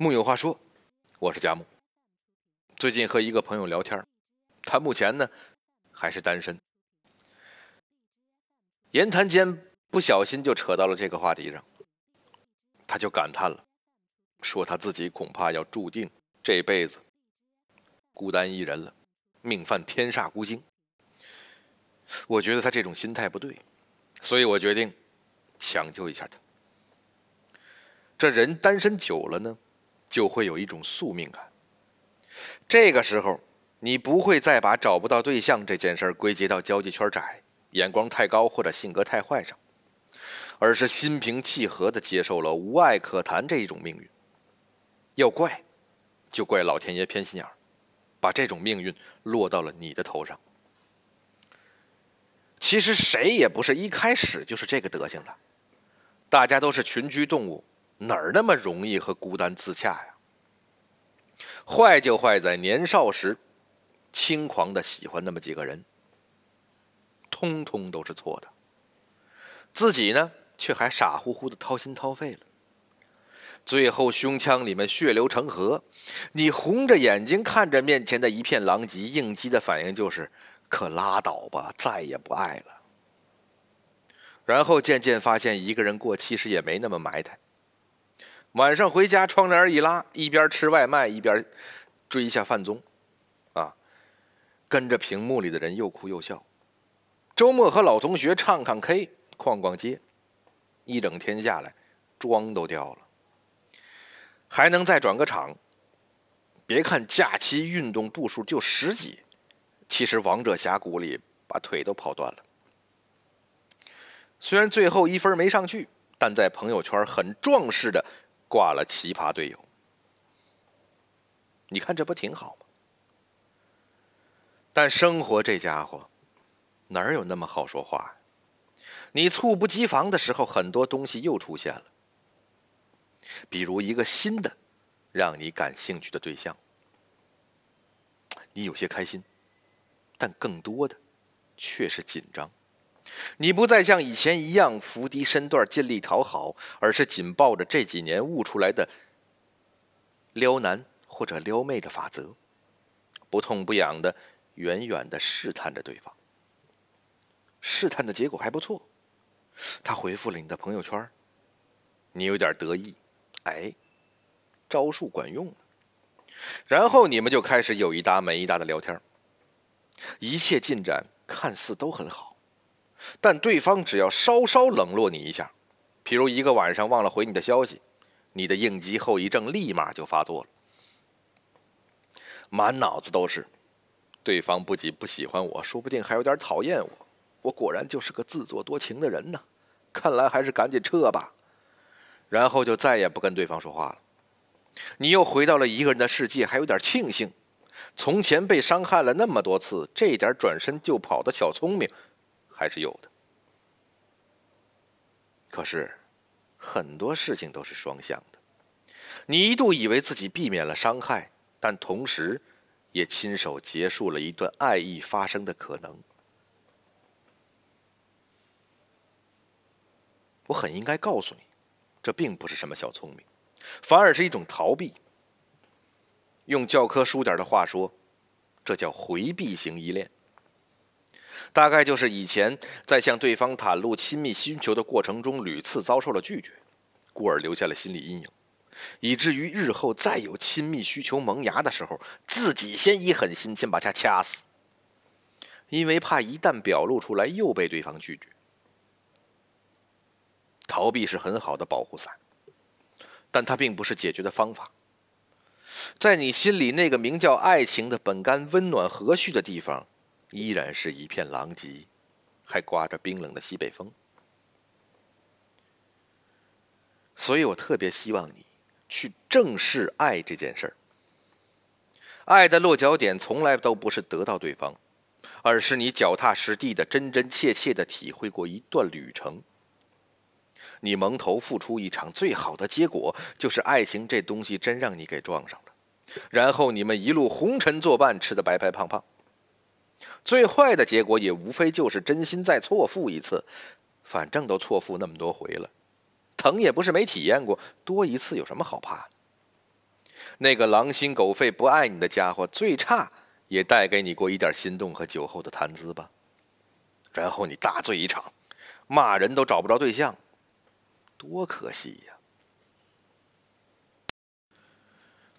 木有话说，我是佳木。最近和一个朋友聊天，他目前呢还是单身。言谈间不小心就扯到了这个话题上，他就感叹了，说他自己恐怕要注定这辈子孤单一人了，命犯天煞孤星。我觉得他这种心态不对，所以我决定抢救一下他。这人单身久了呢？就会有一种宿命感。这个时候，你不会再把找不到对象这件事归结到交际圈窄、眼光太高或者性格太坏上，而是心平气和的接受了无爱可谈这一种命运。要怪，就怪老天爷偏心眼儿，把这种命运落到了你的头上。其实谁也不是一开始就是这个德行的，大家都是群居动物。哪儿那么容易和孤单自洽呀？坏就坏在年少时轻狂的喜欢那么几个人，通通都是错的。自己呢，却还傻乎乎的掏心掏肺了。最后胸腔里面血流成河，你红着眼睛看着面前的一片狼藉，应激的反应就是“可拉倒吧，再也不爱了”。然后渐渐发现，一个人过其实也没那么埋汰。晚上回家，窗帘一拉，一边吃外卖一边追一下饭综，啊，跟着屏幕里的人又哭又笑。周末和老同学唱唱 K，逛逛街，一整天下来，妆都掉了。还能再转个场。别看假期运动步数就十几，其实王者峡谷里把腿都跑断了。虽然最后一分没上去，但在朋友圈很壮实的。挂了奇葩队友，你看这不挺好吗？但生活这家伙哪有那么好说话？你猝不及防的时候，很多东西又出现了，比如一个新的让你感兴趣的对象，你有些开心，但更多的却是紧张。你不再像以前一样伏低身段尽力讨好，而是紧抱着这几年悟出来的撩男或者撩妹的法则，不痛不痒的远远的试探着对方。试探的结果还不错，他回复了你的朋友圈，你有点得意，哎，招数管用了。然后你们就开始有一搭没一搭的聊天，一切进展看似都很好。但对方只要稍稍冷落你一下，譬如一个晚上忘了回你的消息，你的应激后遗症立马就发作了，满脑子都是对方不仅不喜欢我，说不定还有点讨厌我。我果然就是个自作多情的人呢，看来还是赶紧撤吧。然后就再也不跟对方说话了。你又回到了一个人的世界，还有点庆幸，从前被伤害了那么多次，这点转身就跑的小聪明。还是有的，可是很多事情都是双向的。你一度以为自己避免了伤害，但同时也亲手结束了一段爱意发生的可能。我很应该告诉你，这并不是什么小聪明，反而是一种逃避。用教科书点的话说，这叫回避型依恋。大概就是以前在向对方袒露亲密需求的过程中屡次遭受了拒绝，故而留下了心理阴影，以至于日后再有亲密需求萌芽的时候，自己先一狠心先把他掐死，因为怕一旦表露出来又被对方拒绝。逃避是很好的保护伞，但它并不是解决的方法。在你心里那个名叫爱情的本该温暖和煦的地方。依然是一片狼藉，还刮着冰冷的西北风，所以我特别希望你去正视爱这件事儿。爱的落脚点从来都不是得到对方，而是你脚踏实地的、真真切切的体会过一段旅程。你蒙头付出一场，最好的结果就是爱情这东西真让你给撞上了，然后你们一路红尘作伴，吃的白白胖胖。最坏的结果也无非就是真心再错付一次，反正都错付那么多回了，疼也不是没体验过，多一次有什么好怕的？那个狼心狗肺不爱你的家伙，最差也带给你过一点心动和酒后的谈资吧。然后你大醉一场，骂人都找不着对象，多可惜呀！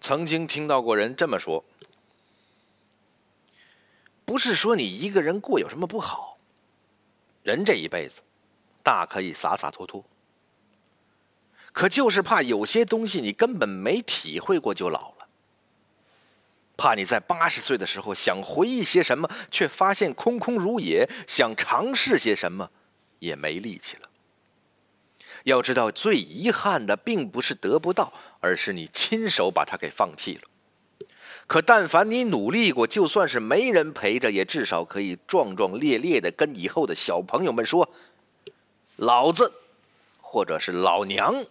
曾经听到过人这么说：“不是说你一个人过有什么不好，人这一辈子大可以洒洒脱脱。”可就是怕有些东西你根本没体会过就老了，怕你在八十岁的时候想回忆些什么，却发现空空如也；想尝试些什么，也没力气了。要知道，最遗憾的并不是得不到，而是你亲手把它给放弃了。可但凡你努力过，就算是没人陪着，也至少可以壮壮烈烈的跟以后的小朋友们说：“老子，或者是老娘。”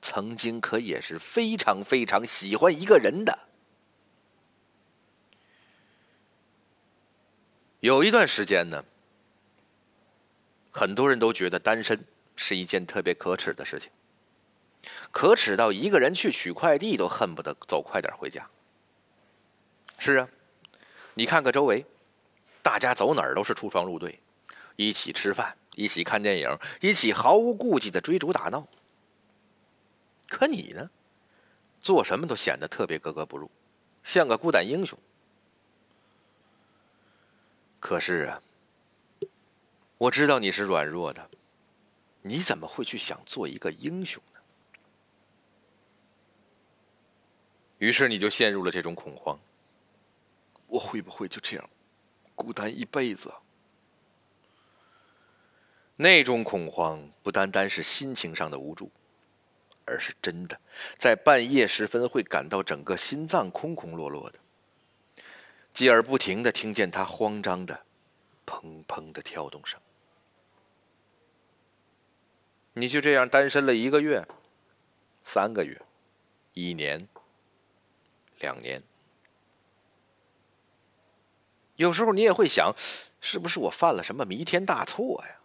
曾经可也是非常非常喜欢一个人的。有一段时间呢，很多人都觉得单身是一件特别可耻的事情，可耻到一个人去取快递都恨不得走快点回家。是啊，你看看周围，大家走哪儿都是出双入对，一起吃饭，一起看电影，一起毫无顾忌的追逐打闹。可你呢？做什么都显得特别格格不入，像个孤胆英雄。可是啊，我知道你是软弱的，你怎么会去想做一个英雄呢？于是你就陷入了这种恐慌：我会不会就这样孤单一辈子？那种恐慌不单单是心情上的无助。而是真的，在半夜时分会感到整个心脏空空落落的，继而不停的听见他慌张的砰砰的跳动声。你就这样单身了一个月、三个月、一年、两年，有时候你也会想，是不是我犯了什么弥天大错呀？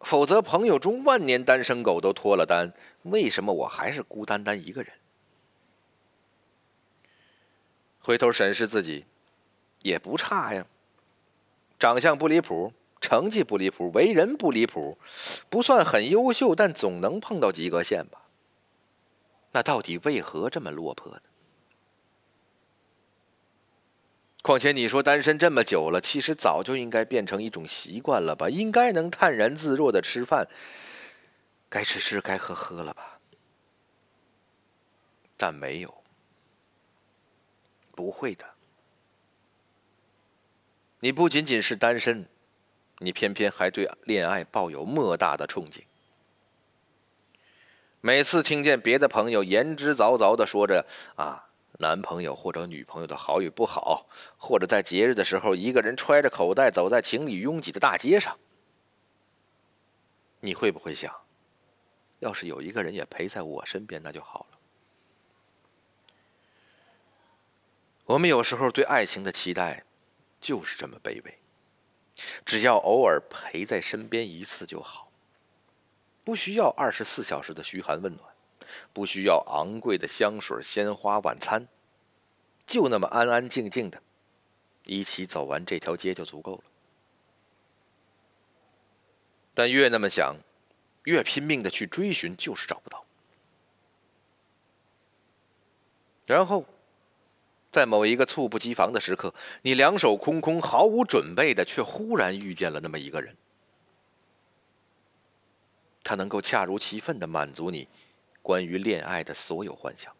否则，朋友中万年单身狗都脱了单，为什么我还是孤单单一个人？回头审视自己，也不差呀。长相不离谱，成绩不离谱，为人不离谱，不算很优秀，但总能碰到及格线吧？那到底为何这么落魄呢？况且你说单身这么久了，其实早就应该变成一种习惯了吧？应该能泰然自若的吃饭，该吃吃，该喝喝了吧？但没有，不会的。你不仅仅是单身，你偏偏还对恋爱抱有莫大的憧憬。每次听见别的朋友言之凿凿的说着啊。男朋友或者女朋友的好与不好，或者在节日的时候一个人揣着口袋走在情侣拥挤的大街上，你会不会想，要是有一个人也陪在我身边，那就好了。我们有时候对爱情的期待，就是这么卑微，只要偶尔陪在身边一次就好，不需要二十四小时的嘘寒问暖。不需要昂贵的香水、鲜花、晚餐，就那么安安静静的，一起走完这条街就足够了。但越那么想，越拼命的去追寻，就是找不到。然后，在某一个猝不及防的时刻，你两手空空、毫无准备的，却忽然遇见了那么一个人，他能够恰如其分的满足你。关于恋爱的所有幻想，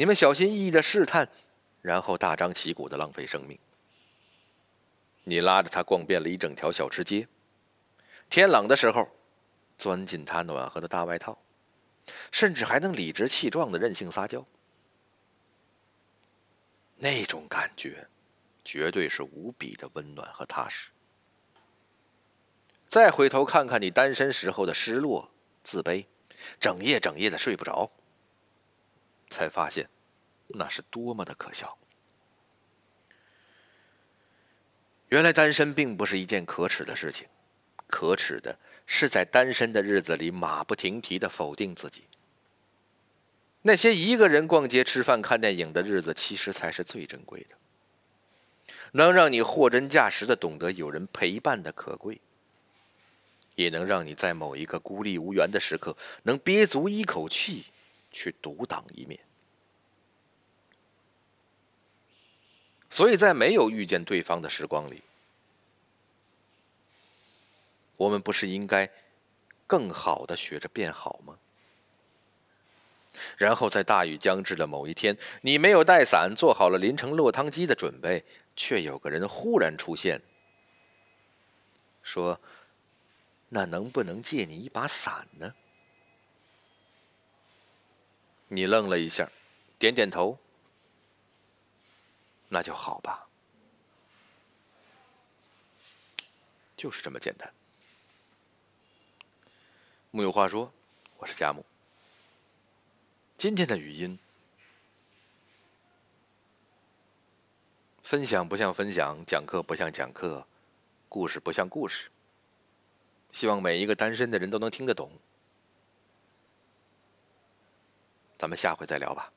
你们小心翼翼的试探，然后大张旗鼓的浪费生命。你拉着他逛遍了一整条小吃街，天冷的时候，钻进他暖和的大外套，甚至还能理直气壮的任性撒娇。那种感觉，绝对是无比的温暖和踏实。再回头看看你单身时候的失落。自卑，整夜整夜的睡不着，才发现那是多么的可笑。原来单身并不是一件可耻的事情，可耻的是在单身的日子里马不停蹄的否定自己。那些一个人逛街、吃饭、看电影的日子，其实才是最珍贵的，能让你货真价实的懂得有人陪伴的可贵，也能让你在某一个孤立无援的时刻，能憋足一口气去独当一面。所以在没有遇见对方的时光里，我们不是应该更好的学着变好吗？然后在大雨将至的某一天，你没有带伞，做好了淋成落汤鸡的准备，却有个人忽然出现，说：“那能不能借你一把伞呢？”你愣了一下，点点头。那就好吧，就是这么简单。木有话说，我是佳木。今天的语音分享不像分享，讲课不像讲课，故事不像故事。希望每一个单身的人都能听得懂。咱们下回再聊吧。